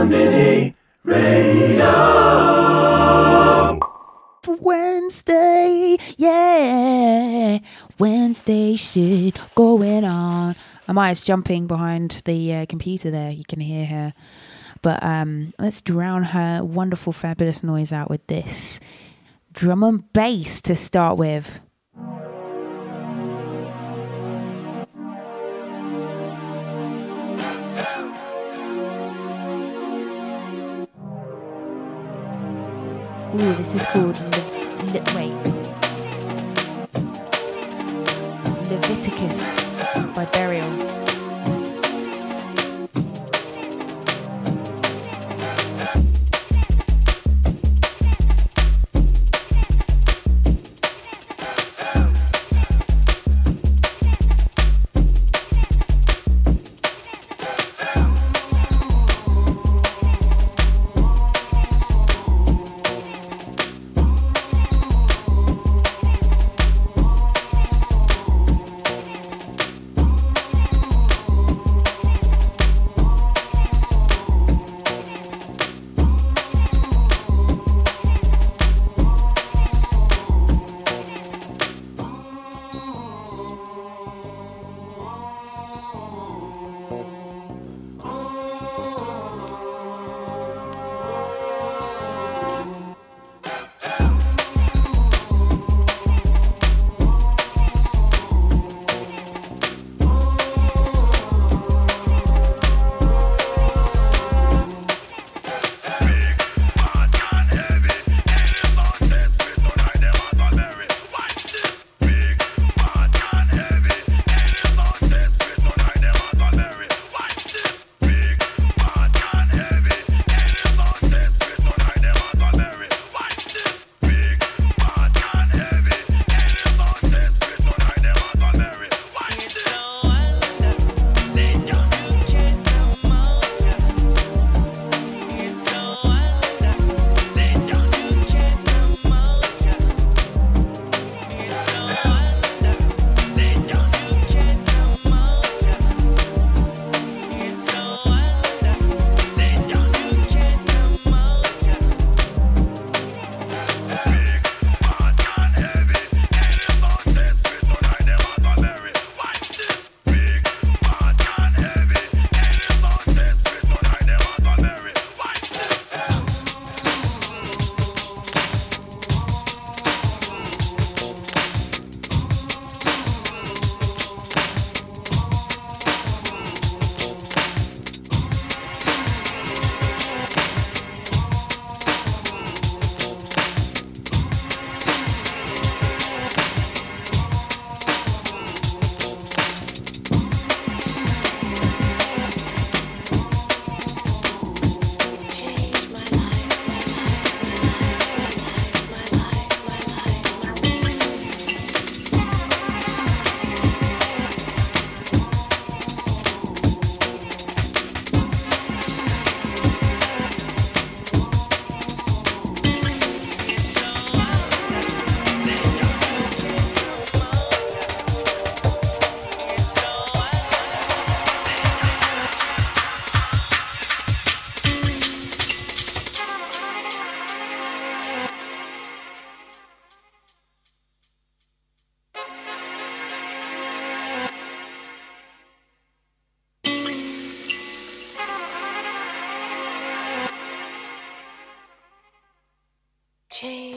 Konbini Radio. Wednesday, yeah. Wednesday shit going on. Amaya's jumping behind the uh, computer there. You can hear her. But um, let's drown her wonderful, fabulous noise out with this drum and bass to start with. Ooh, this is called Le- Le- wait. Leviticus by Burial.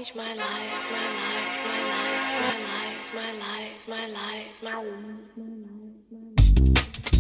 change my life, my life, my life, my life, my life, my life, my life, my life, my life.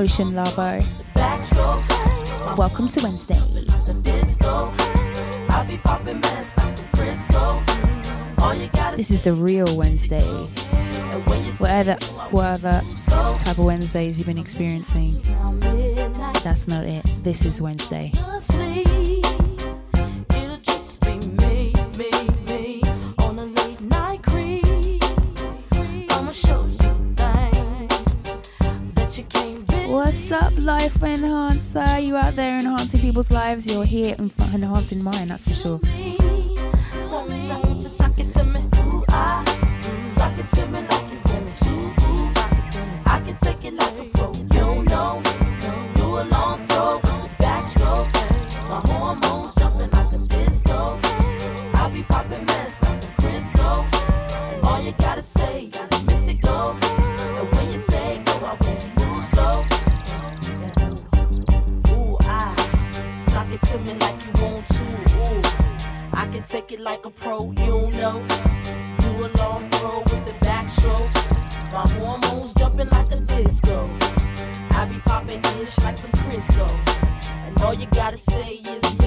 Ocean Labo. Welcome to Wednesday. This is the real Wednesday. Whatever, whatever type of Wednesdays you've been experiencing, that's not it. This is Wednesday. You're here and enhancing mind, that's for sure. take it like a pro, you know. Do a long throw with the backstroke. My hormones jumping like a disco. I be popping ish like some Crisco. And all you gotta say is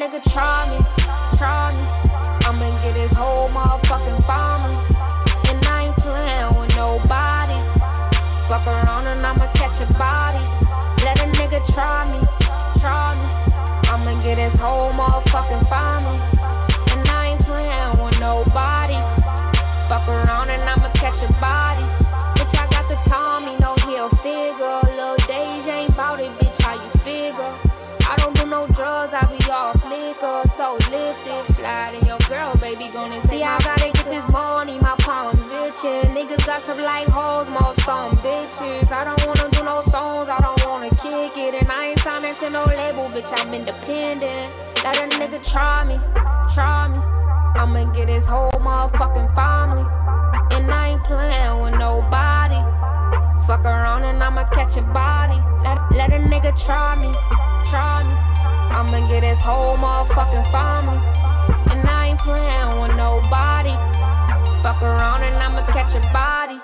nigga try me, try me. I'ma get his whole motherfucking farmer. And I ain't playing with nobody. Fuck around and I'ma catch a body. Let a nigga try me, try me. I'ma get his whole motherfucking farmer. Gonna see I gotta get this money, my palms itching. Niggas got some like hoes, most on bitches. I don't wanna do no songs, I don't wanna kick it. And I ain't signing to no label, bitch, I'm independent. Let a nigga try me, try me. I'ma get his whole motherfucking family. And I ain't playing with nobody. Fuck around and I'ma catch a body. Let, let a nigga try me, try me. I'ma get his whole motherfucking family. Playing with nobody. Fuck around and I'ma catch a body.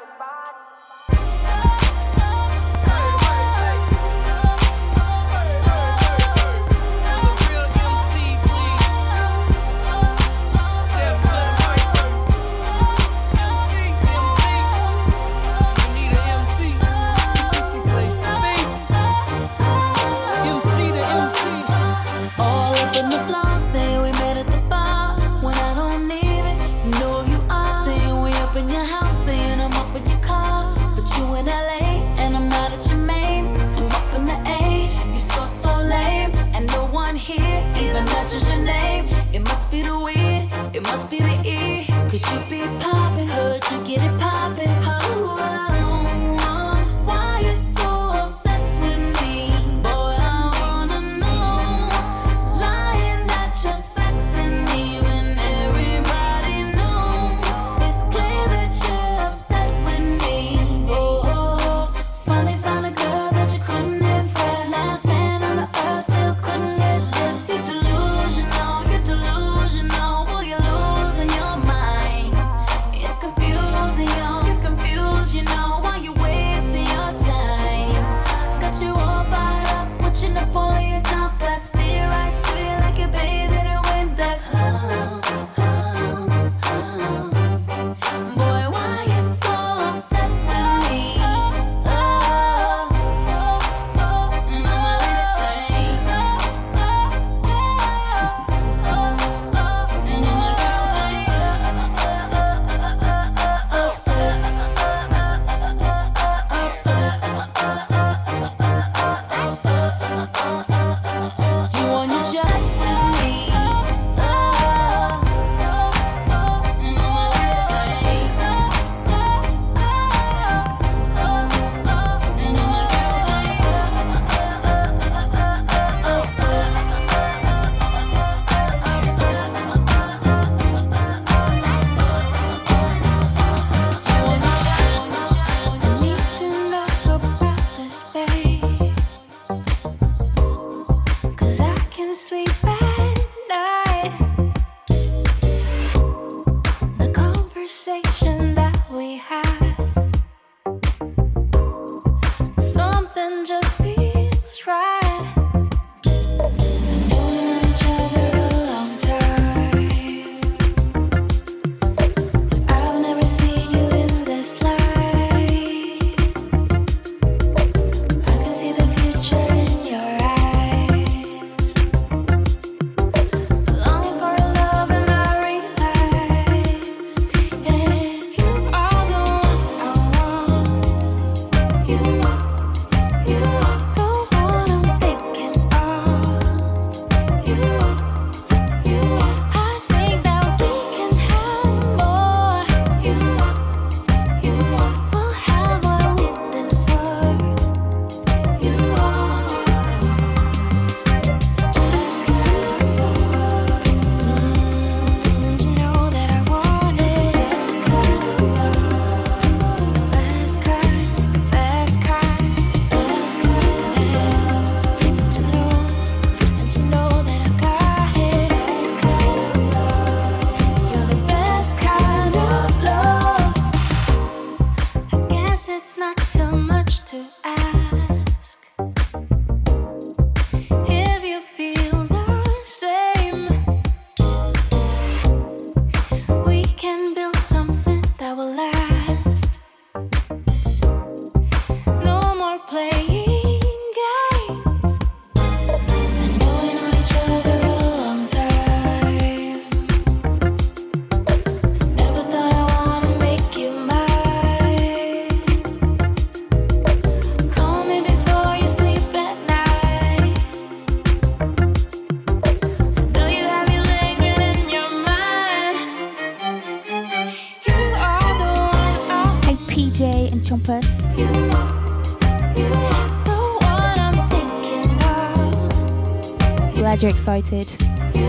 You're excited.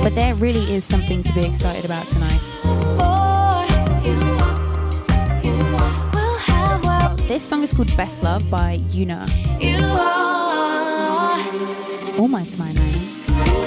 But there really is something to be excited about tonight. Boy, you are, you are. We'll have what This song is called Best Love by Yuna. you. Almost my names.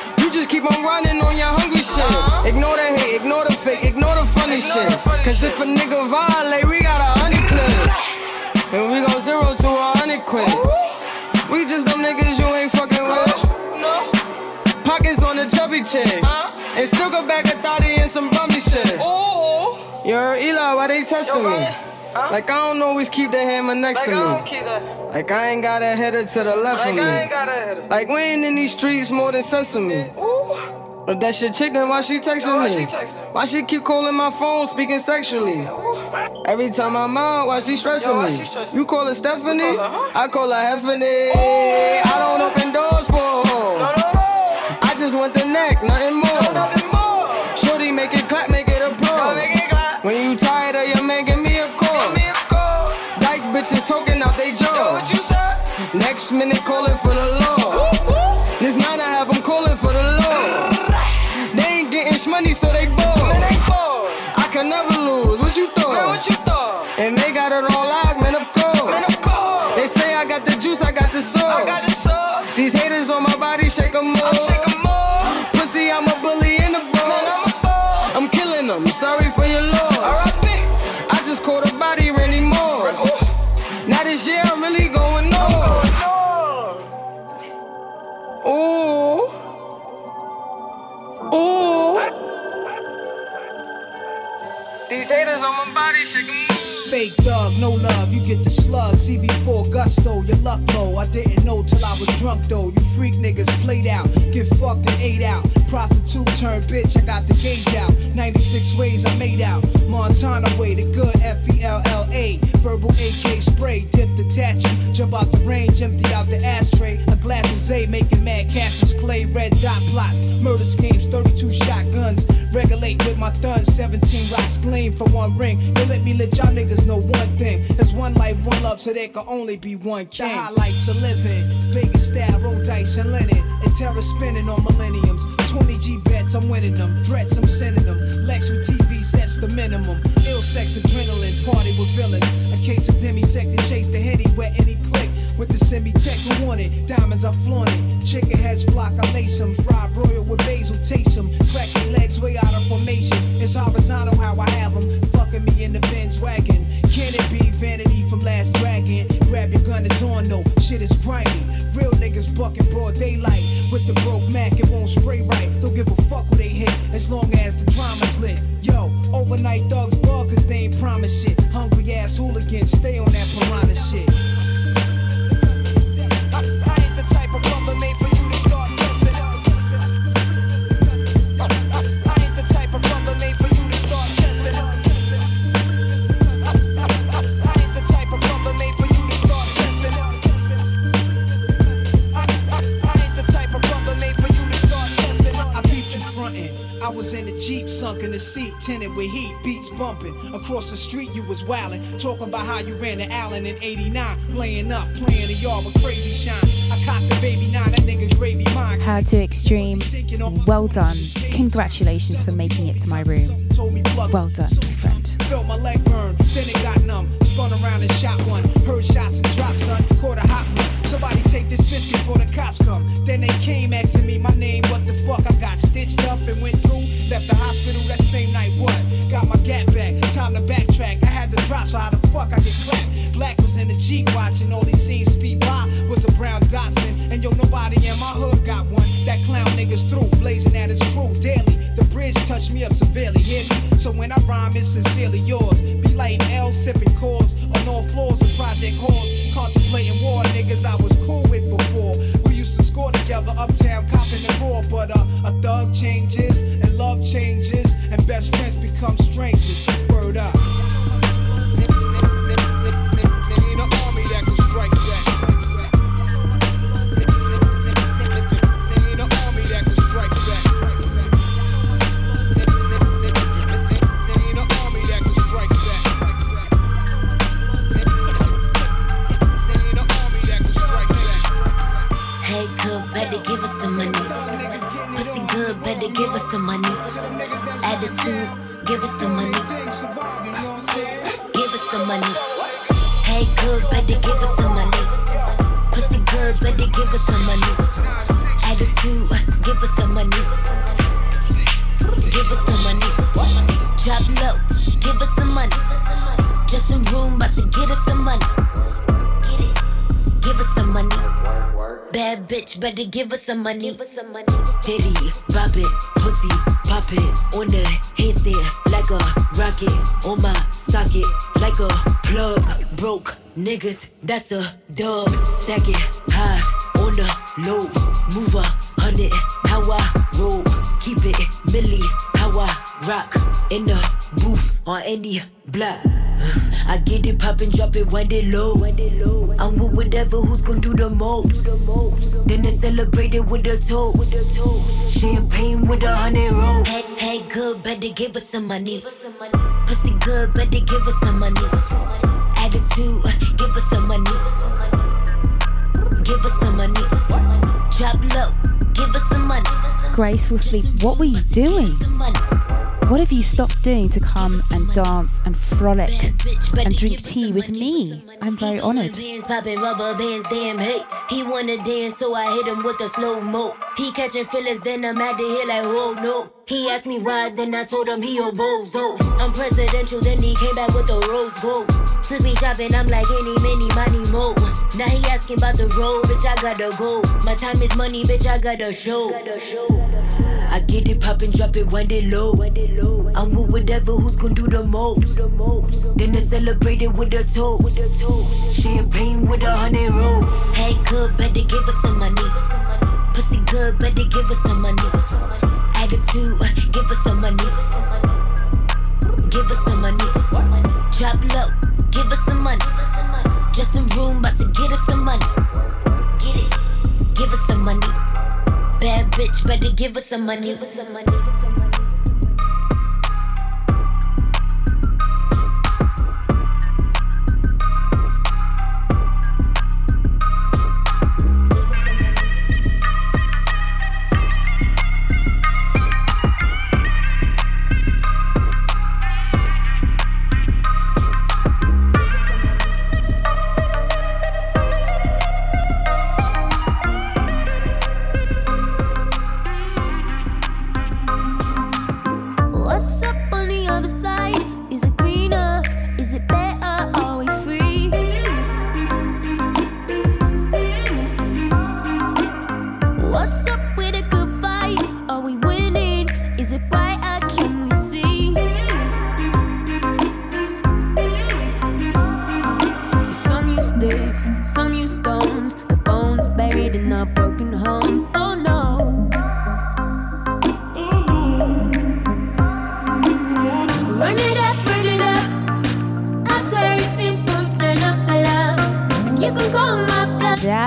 Just keep on running on your hungry shit. Ignore the hate, ignore the fake, ignore the funny shit. Cause if a nigga violate, we got a honey clip. And we go zero to a hundred quid. We just them niggas you ain't fucking with. Pockets on the chubby chick. And still go back a thotty and some bummy shit. Yo, Eli, why they testing me? Like I don't always keep the hammer next to me. Like I ain't got a header to the left of me. Like we ain't in these streets more than sesame. If that shit chick, then why she texting me? Why she keep calling my phone, speaking sexually? Every time I'm out, why she stressing me? You call her Stephanie? I call her Heffany. I don't open doors for her. I just want the neck, nothing more. Next minute calling for the law. This night I have them calling for the law. They ain't getting money, so they bored. I can never lose. What you thought? And they got it all locked, man. Of course. They say I got the juice, I got the sauce. These haters on my body, shake 'em off. Pussy, I'm a bully in the boss. I'm killing them. Sorry for your loss. These haters on my body shaking. Fake thug, no love, you get the slug. CB4 gusto, your luck low. I didn't know till I was drunk though. You freak niggas played out, get fucked and ate out. Prostitute turned bitch, I got the gauge out. 96 ways I made out. Montana way, the good F E L L A. Verbal AK spray, dip detach. Jump out the range, empty out the ashtray. A glass of Zay, making mad cashes, clay, red dot plots. Murder schemes, 32 shotguns. Regulate with my thun, 17 rocks gleam for one ring. They let me let y'all niggas know one thing. There's one life, one love, so there can only be one king. The highlights of living. Vegas style, roll dice and linen. Terror spinning on millenniums. 20 G bets, I'm winning them. Threats, I'm sending them. Lex with TV sets the minimum. Ill sex, adrenaline, party with villains. A case of demisect to chase the henny where any click. With the semi-tech who want it, diamonds I flaunt it. Chicken heads flock, I lace them. Fried broil with basil, taste them. Cracking legs way out of formation. It's horizontal how I have them. Fucking me in the Benz wagon. Can it be vanity from Last Dragon? Grab your gun, it's on though. Shit is grimy. Real niggas bucking broad daylight. With the broke Mac, it won't spray right. Don't give a fuck who they hit, as long as the drama's lit. Yo, overnight thugs bug, cause they ain't promise shit. Hungry ass hooligans, stay on that piranha shit. Jeep, sunk in the seat, tinted with heat, beats bumping. Across the street, you was wildin', talking about how you ran to Allen in 89, laying up, playing the yard with crazy shine. I cocked the baby nine, that nigga gravy mine. How to Extreme. Well done. Congratulations for making it to my room. Told me plug Well done, my friend. Felt my leg burn, then it got numb. Spun around and shot one. Heard shots and drops, son. Caught a hot one. Somebody take this biscuit before the cops come. Then they came asking me my name, watching, all these scenes speed by was a brown Datsun. And yo, nobody in my hood got one. That clown niggas through, blazing at his crew daily. The bridge touched me up severely, hear me? So when I rhyme, it's sincerely yours. Be lighting L, sipping cores on all floors of project halls. Contemplating war, niggas I was cool with before. We used to score together, uptown, copping the raw. But uh, a thug changes, money. Diddy, bop it, pussy, pop it on the handstand like a rocket on my socket like a plug. Broke niggas, that's a dub. Stack it get it drop it, wind it low. I'm with whatever who's gon' do the most. Then they celebrate it with a toast. Champagne with a honey roll. Hey, hey, good, better give us some money. Pussy good, better give us some money. Attitude, give us some money. Give us some money. Drop low, give us some money. Graceful sleep. What were you doing? What have you stopped doing to come and dance and frolic and drink tea with me? I'm very honoured. Popping rubber bands, damn hey. He wanna dance, so I hit him with the slow mo. He catching feelings, then I'm at the hill like, oh no. He asked me why, then I told him he a bozo. I'm presidential, then he came back with the rose gold. Took me shopping, I'm like, any, many, money, mo. Now he asking about the road, bitch, I gotta go. My time is money, bitch, I gotta show. I get it poppin', drop it, wind it low. I'm with whatever who's gon' do the most. Then they celebrate it with a toast. Champagne with a hundred rolls. Hey, good, better give us some money. Pussy good, better give us some money. Attitude, uh, give us some money. Give us some money. Drop low, give us some money. Some room, about to get us some money. Get it, give us some money. Bad bitch, better give us some money. What's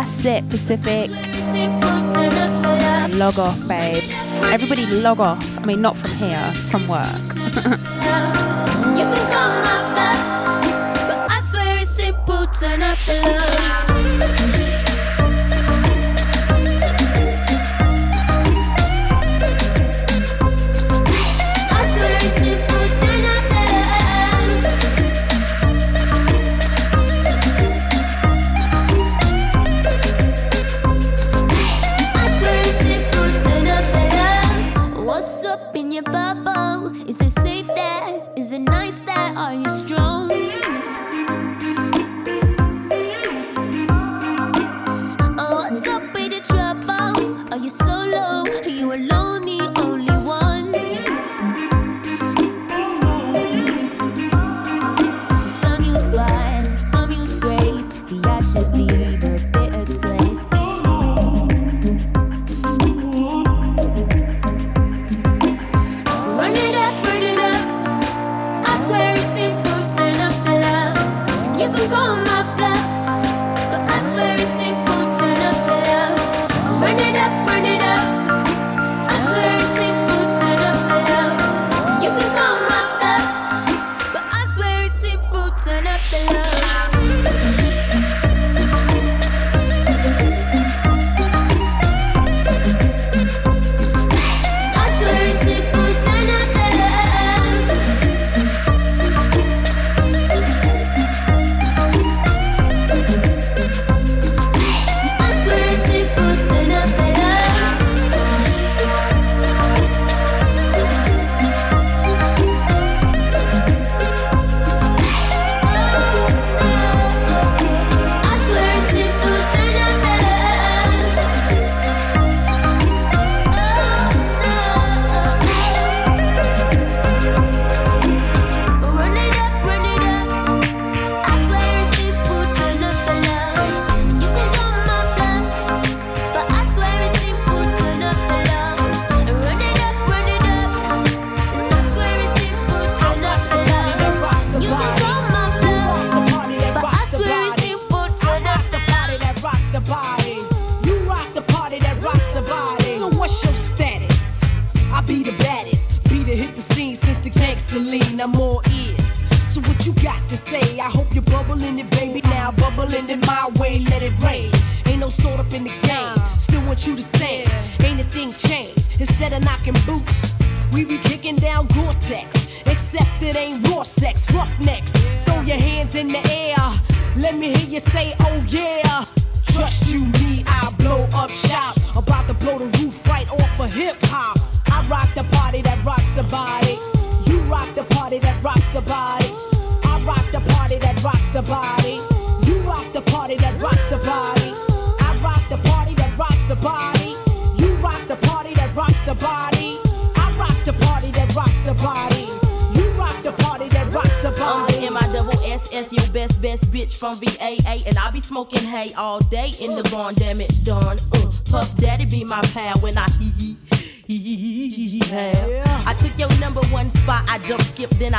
That's it, Pacific. Log off, babe. Everybody log off. I mean, not from here, from work. back, simple, turn up the love.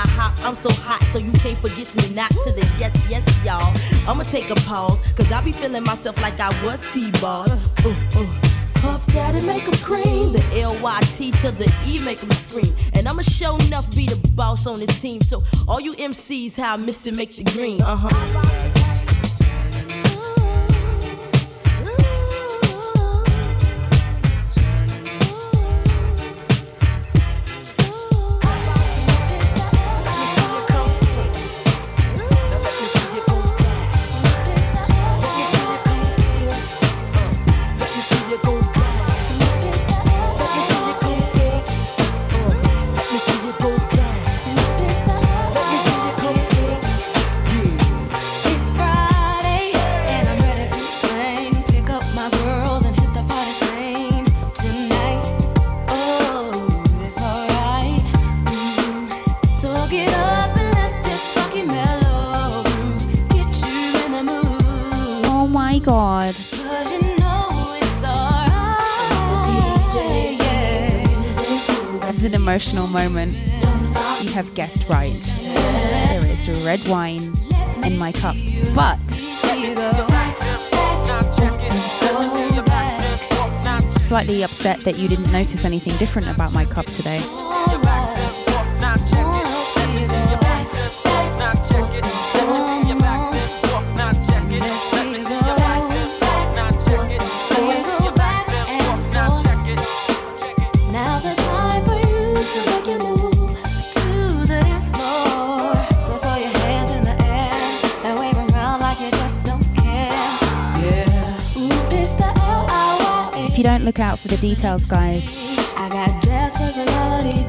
I hop, I'm so hot, so you can't forget me not to this. Yes, yes, y'all. I'ma take a pause, cause I be feeling myself like I was T-Ball. Ooh, uh, ooh. Uh, Puff Daddy make him cream. The L-Y-T to the E make him scream. And I'ma show enough be the boss on this team. So all you MCs, how I miss it, make the green. Uh-huh. You have guessed right. There is red wine in my cup. But slightly upset that you didn't notice anything different about my cup today. out for the details, guys.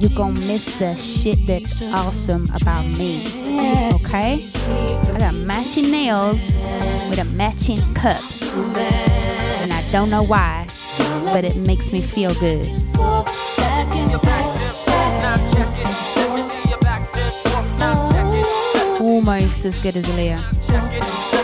You're gonna miss the shit that's awesome about me. Okay? I got matching nails with a matching cup. And I don't know why, but it makes me feel good. Almost as good as Leah.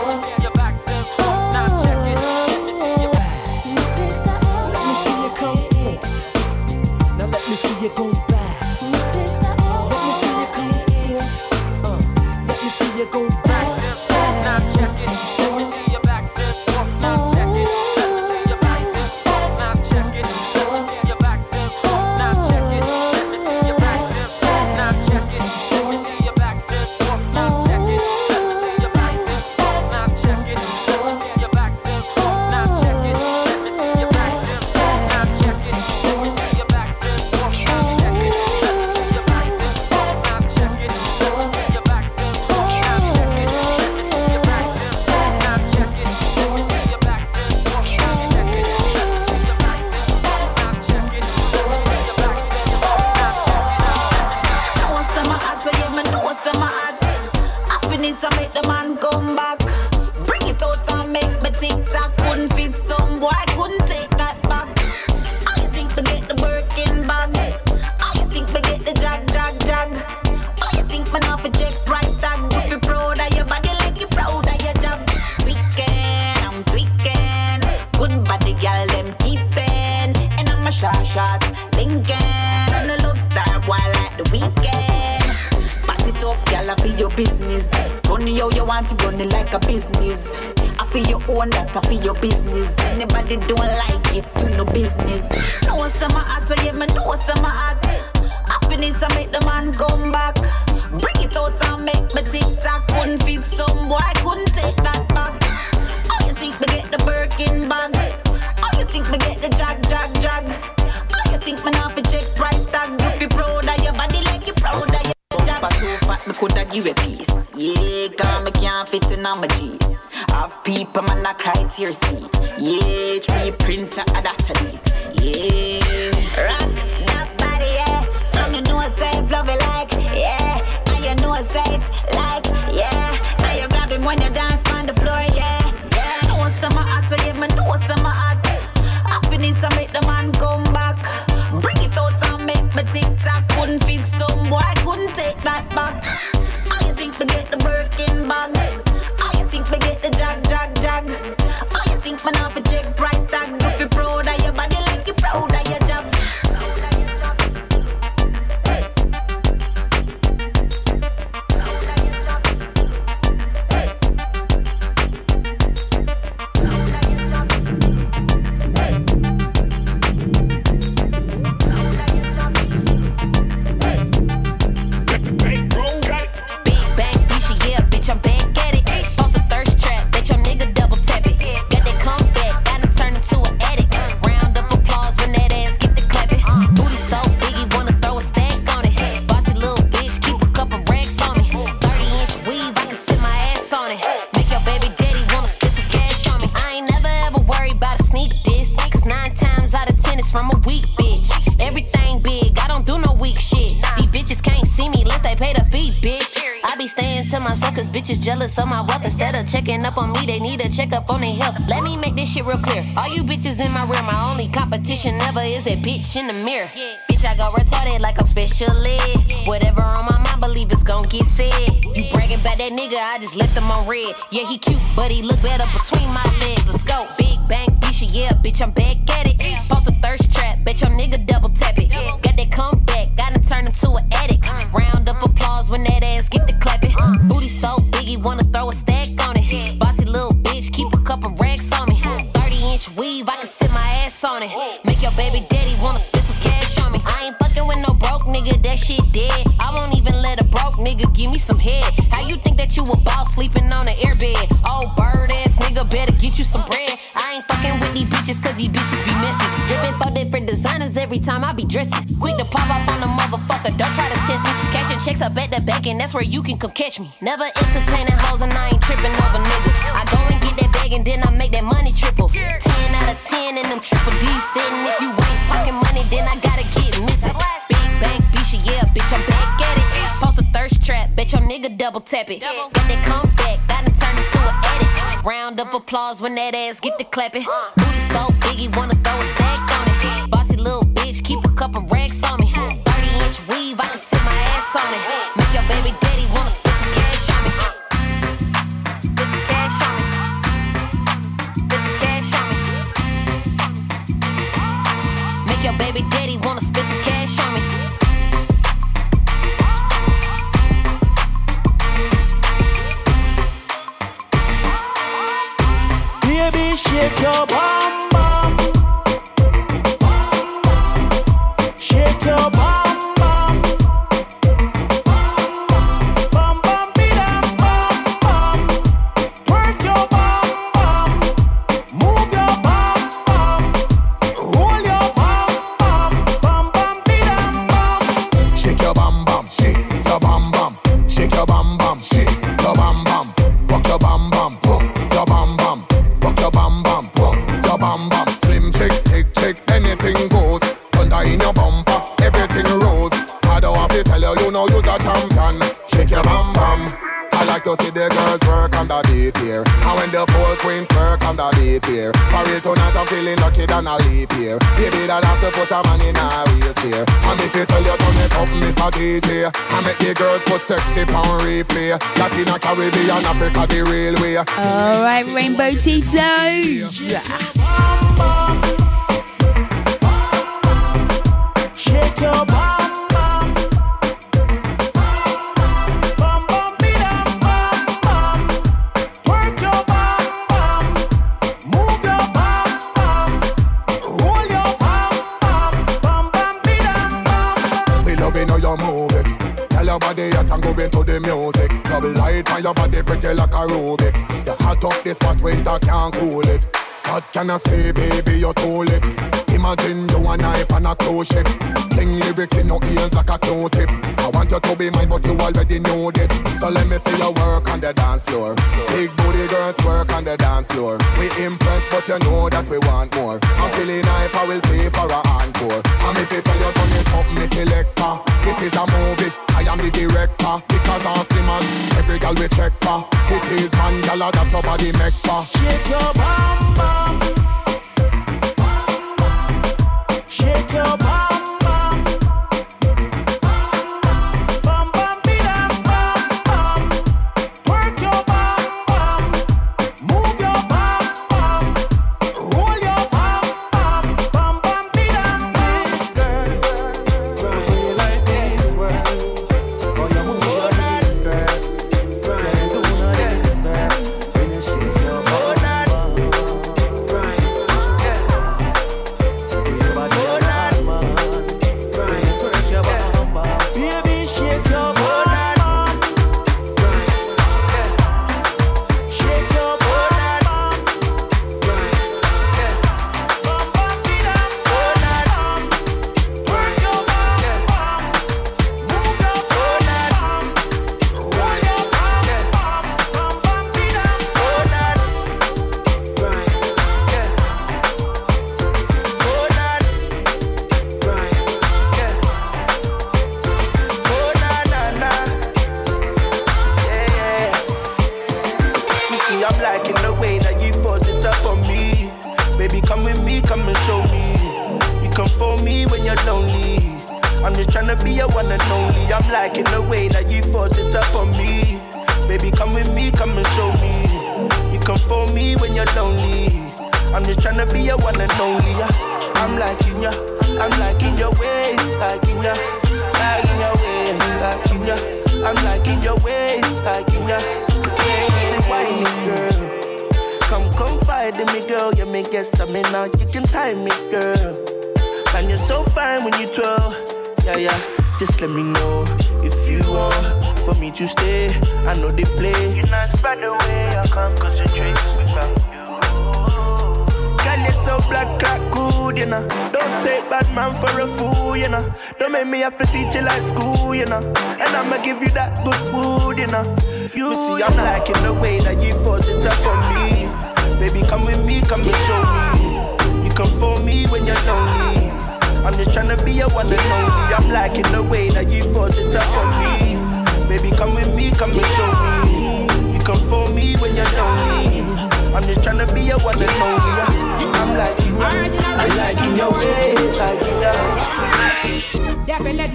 my G's. Have people, man, I cry tears. See, yeah, me printer, I that is that bitch in the mirror. Yeah. Bitch, I go retarded like I'm special ed. Yeah. Whatever on my mind, believe it's gon' get said. You bragging about that nigga, I just left him on red. Yeah, he cute, but he look better between my legs. Let's go. Big bang, bitch, yeah, bitch, I'm back at it. Yeah. Post a thirst trap, bet your nigga double tap it. Yeah. Got that comeback, gotta turn him to an addict. Uh, Round up uh, applause when that ass get the clapping. Uh, Booty so big, he wanna throw a stack on it. Yeah. Bossy little bitch, keep a couple racks on me. 30 inch weave, I can sit my ass on it. Man, baby daddy wanna spit some cash on me. I ain't fucking with no broke nigga, that shit dead. I won't even let a broke nigga give me some head. How you think that you a boss sleeping on an airbed? Old bird ass nigga, better get you some bread. I ain't fucking with these bitches, cause these bitches be messy. Drippin' for different designers every time I be dressing. Quick to pop up on a motherfucker, don't try to test me. Cashing checks up at the bank, and that's where you can come catch me. Never entertaining hoes, and I ain't tripping over niggas. I go and get that bag and then I make that money triple. 10 out of 10 and them triple D sitting. If you ain't talking money, then I gotta get missing. Big bank, bitch, yeah, bitch, I'm back at it. Post a thirst trap, bet your nigga double tap it. Got that comeback, gotta turn into an edit. Round up applause when that ass get the clapping. Booty so big, he wanna throw a stack on it. Bossy little bitch, keep a couple racks on me. 30 inch weave, I can sit my ass on it. Make your baby daddy baby daddy wanna spit some cash on me. Baby, shake your bum real tonight, I'm feeling lucky than a leap year. Baby, that has to put a man in a wheelchair. And if you tell you turn it up, Miss a DJ. I make the girls put sexy on replay. Latina, Caribbean, Africa, the real way. All right, Rainbow Cheetos. Shake your bum go into the music. Double light on your body pretty like a Rubik's. You hot up this spot, winter can't cool it. What can I say, baby? you're too it. Imagine you and I on a cruise ship. Sing lyrics in your ears like a Q-tip. I want you to be mine, but you already know this. So let me see you work on the dance floor. Big booty girls work on the dance floor. We impressed, but you know that we want more. I'm feeling hype, I will pay for a encore. And if you tell you turn up, me selector. This is a movie, I am the director. Because I'm slim as every girl we check for. It is Mandala, that's your body make for. Shake your bum bum. Shake your bum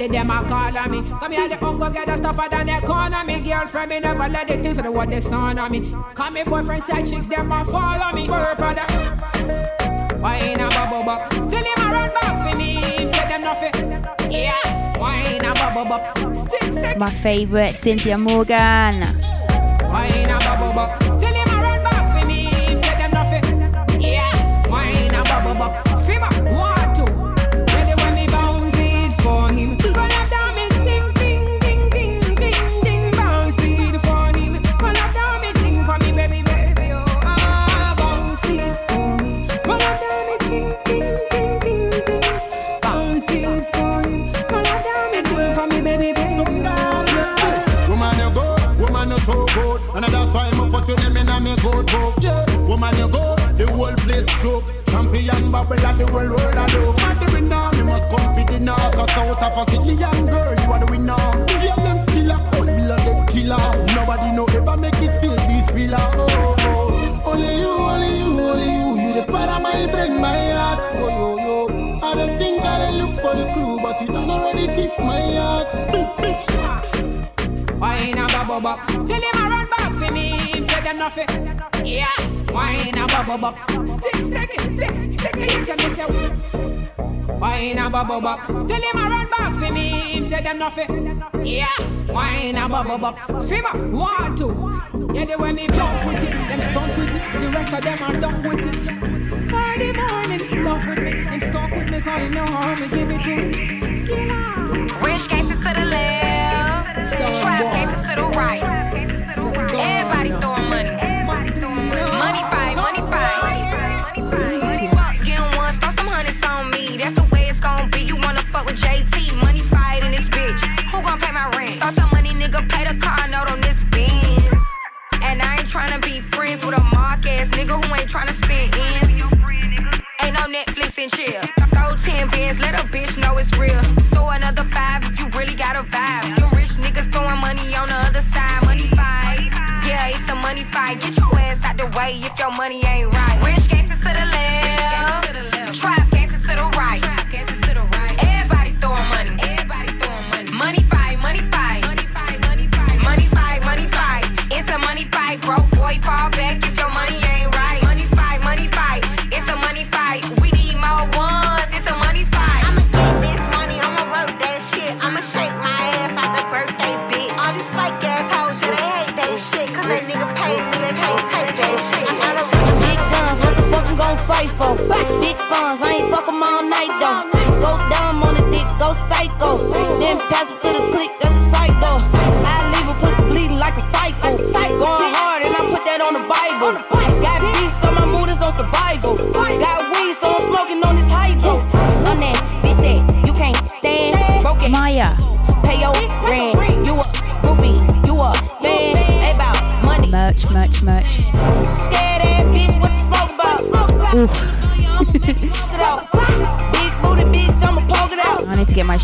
them a call on me. Come here, the hunger get the stuff out of the corner. Me girlfriend, me never let the things that what they son on me. Come me boyfriend, say chicks, them a follow me. Word for why ain't a bubble bop? Still him a run back for me. Say them nothing. Yeah, why ain't a bubble bop? Six, six. My favorite, Cynthia Morgan. Why ain't a bubble bop? and bubble and the world, world I do. But the winner, me must come for dinner. Cause out of a young girl, you are the winner. Girl, them still a cold blooded killer. Nobody know ever make it feel this real. Uh, oh, oh. Only you, only you, only you. You the part of my brain, my heart. Oh, yo, yo. I don't think I look for the clue, but you done already thief my heart. Wine and bubble bop. Still him a run back for me. Him say them nothing. Yeah. Wine and bubble bop. Stick, stick, stick, stick. You can miss it. Wine and bubble bop. Still him a run back for me. Him say them nothing. Yeah. Wine and bubble bop. Simba, one, two. Yeah, they when me jump with it, them stunt with it. The rest of them are done with it. Party morning, love with me. Him stuck with me, cause you know how me give it to him. Skin Rich gangsters to the left trap faces to the right.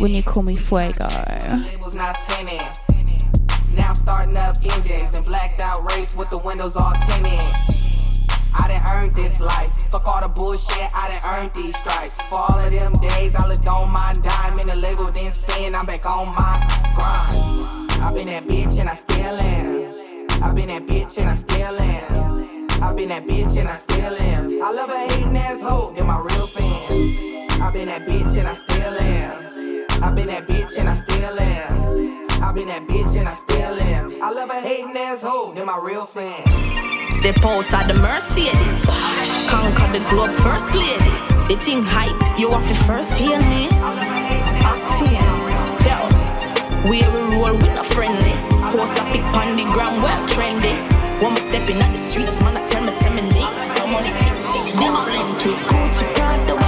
When you call me Fuego. Now starting up engines and blacked out race with the windows all tinted. I this life. Fuck all the bullshit, I done earned these stripes. For all of them days, I looked on my dime and the label didn't spin. I'm back on my grind. I've been that bitch and I still am. I've been that bitch and I still am. I've been that bitch and I still am. I love a hating asshole, they're my real fans. I've been that bitch and I still am. I've been that bitch and I still am. I've been that bitch and I still am. I love a hating asshole, they're my real fans. Step out of the Mercedes. Conquer the globe first lady. The thing hype, you have to first hear me. Acting, yo. We we roll with no friendly. Post a pic on the gram, well trendy. One more stepping at the streets, man, I tell me seven late. Come on, the tick tick, never blink. Gucci Prada,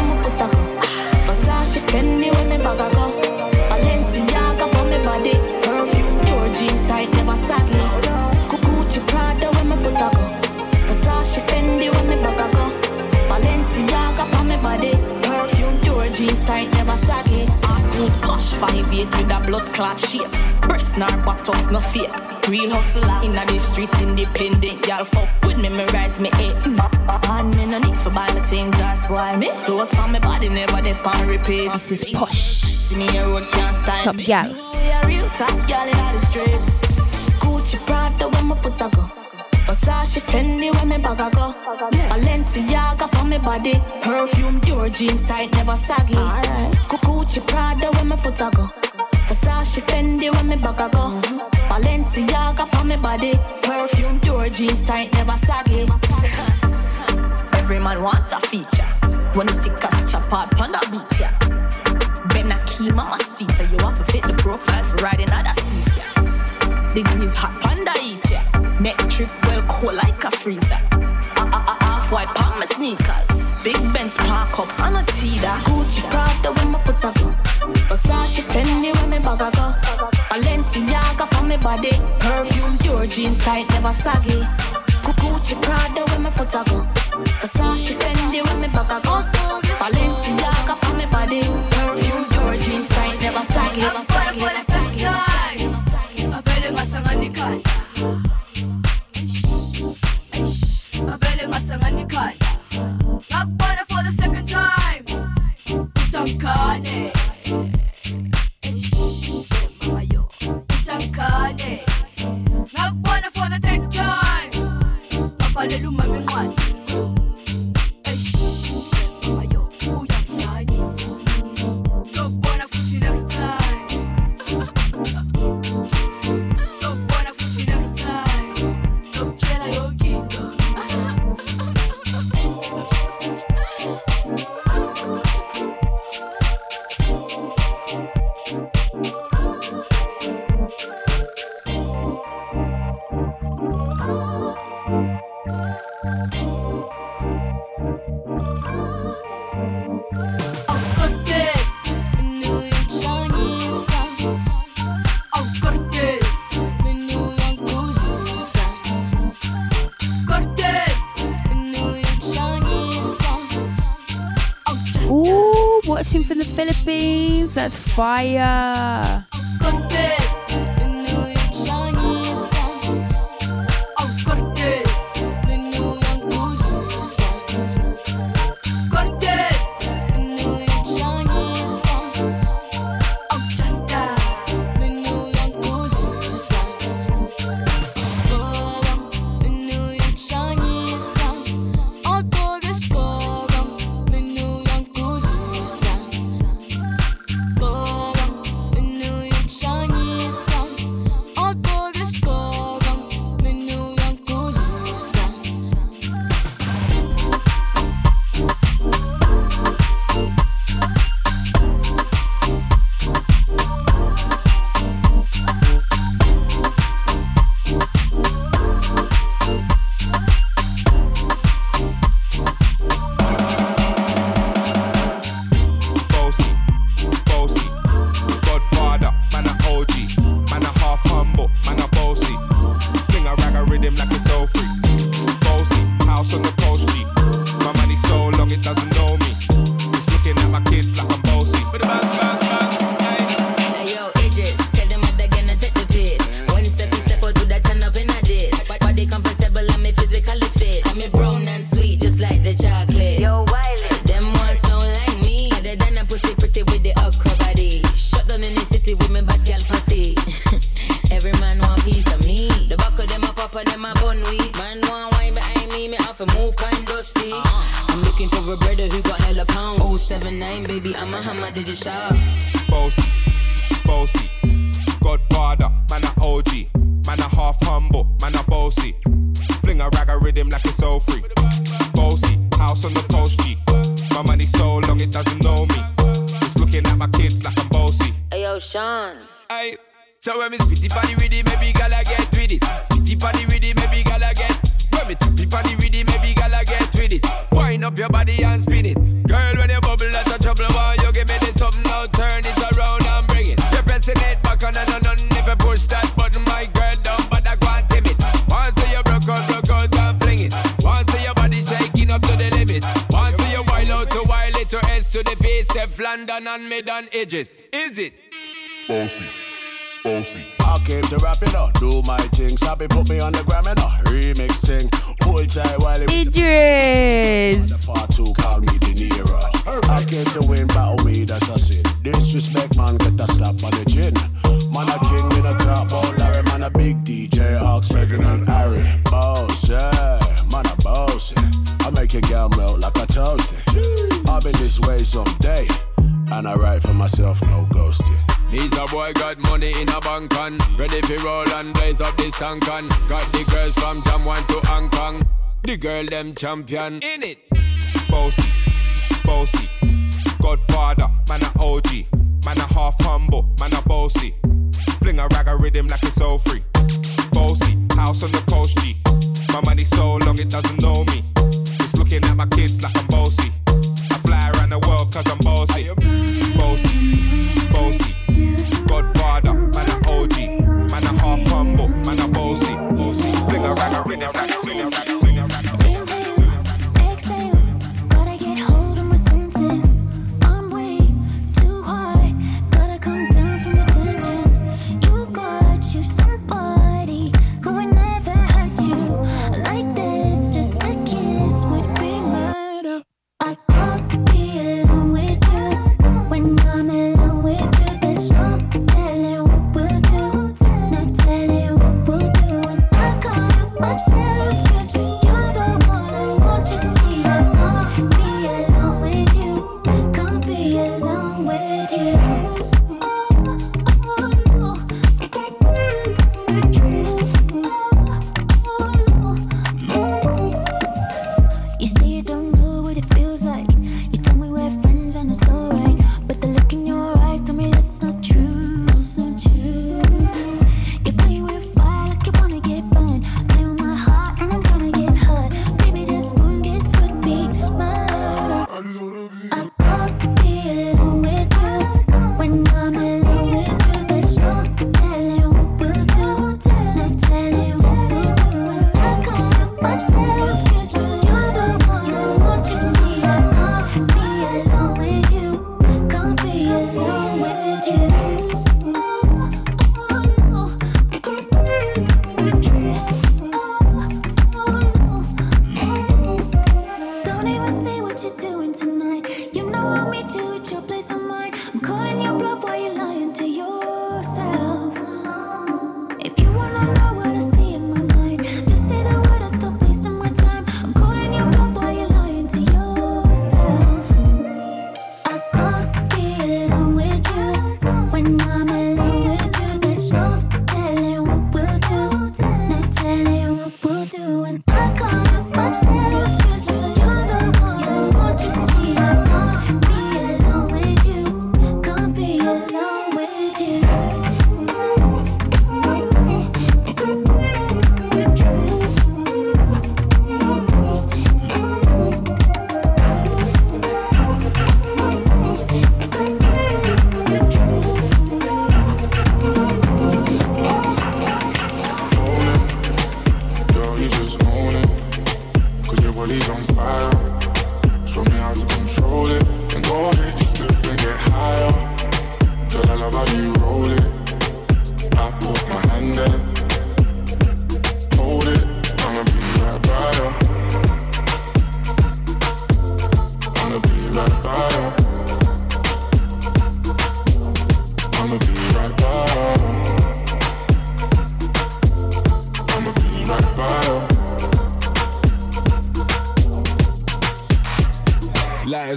jeans tight, never saggy. Who's posh, five eight with a blood clot shape. Breast nor buttocks, no fake. Real hustler in the streets, independent. Y'all fuck with me, memorize me eight. And me no need for buy me things, that's why me. Clothes me body, never they pan repeat. This is posh. See me a road can't style Top me. gal. You know we a real top gal in the streets. Gucci Prada when my a go. Versace Fendi when me bag a go. Balenciaga on me body. Perfume, your jeans tight, never saggy. Gucci Prada when my foot a go. Versace Fendi when me bag a go. Balenciaga on me body. Perfume, your jeans tight, never saggy. Every man want a feature. When the tickers chop out, panda beat ya. Ben Aki, mama seater. You have to fit the profile for riding other seat ya. Degrees hot panda eat ya. Neck trip well cold like a freezer. Ah ah ah half white palm my sneakers. Big Benz park up on a teeter. Gucci Prada when my foot go. Versace Fendi when me bag a go. Balenciaga for me body. Perfume, your jeans tight, never saggy. That's fire. need to win, battle me that's a sin. Disrespect, man, get a slap on the chin. Man, a king in a top, oh Larry, man, a big DJ, Ox, Meghan and Harry. Boss, yeah, man, a boss, yeah. I make a girl melt like a toast. I'll be this way someday, and I write for myself, no ghosting. Needs a boy got money in a bank on Ready for roll and blaze up this tank on Got the girls from Jam 1 to Hong Kong The girl them champion In it Bossy bossy. Godfather, man a OG. Man a half humble, man a bossy. Fling a rag a rhythm like it's all free. Bossy, house on the coast G. My money so long it doesn't know me. It's looking at my kids like I'm bossy. I fly around the world cause I'm bossy. Bossy, bossy. Godfather, man a OG. Man a half humble, man a bossy. Fling a rag a rhythm like it's all free.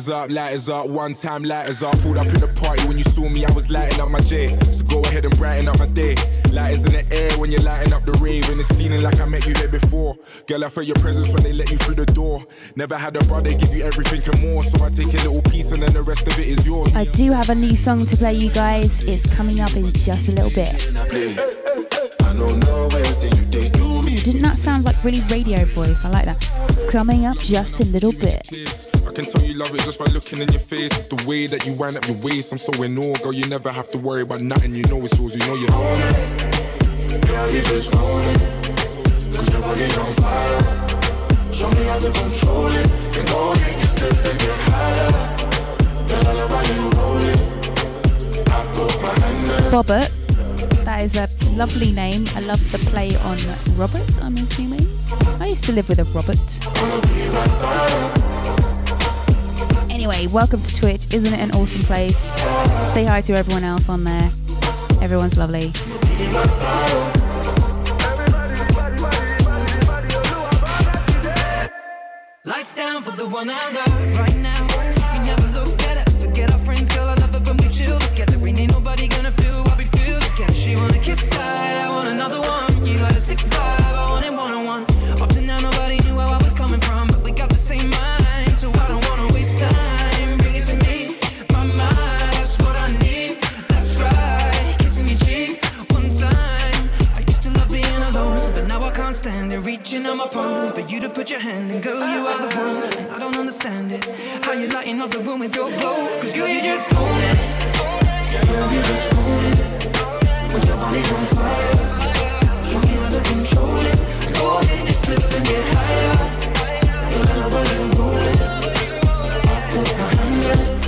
Lighters up, lighters up, one time lighters up. Pulled up in the party when you saw me, I was lighting up my J. So go ahead and brighten up my day. Lighters in the air when you're lighting up the rave, and it's feeling like I met you here before. Girl, I felt your presence when they let you through the door. Never had a brother give you everything and more, so I take a little piece and then the rest of it is yours. I do have a new song to play, you guys. It's coming up in just a little bit. Didn't that sound like really radio voice? I like that. It's coming up just a little bit. Can tell you love it just by looking in your face. It's the way that you wind up your waist. I'm so in awe, girl. You never have to worry about nothing. You know it's yours. You know you own it. Girl, you just own it. Cause your body's on fire. Show me how to control it. And go ahead, get stiff and get higher. Girl, I love how you hold it. I put my hand there. That is a lovely name. I love the play on Robert, I'm assuming. I used to live with a Robert. Anyway, welcome to Twitch. Isn't it an awesome place? Say hi to everyone else on there. Everyone's lovely. Lights down for the one I love right now. My palm for you to put your hand in, girl, you are the one. And I don't understand it. How you lighting up the room with your glow? Cause girl, you just own it. Girl, you just own it. Cause your body's on fire. Show me how to control it. Go ahead, just flip and get higher. Girl, I love how you roll it. I put my hand there.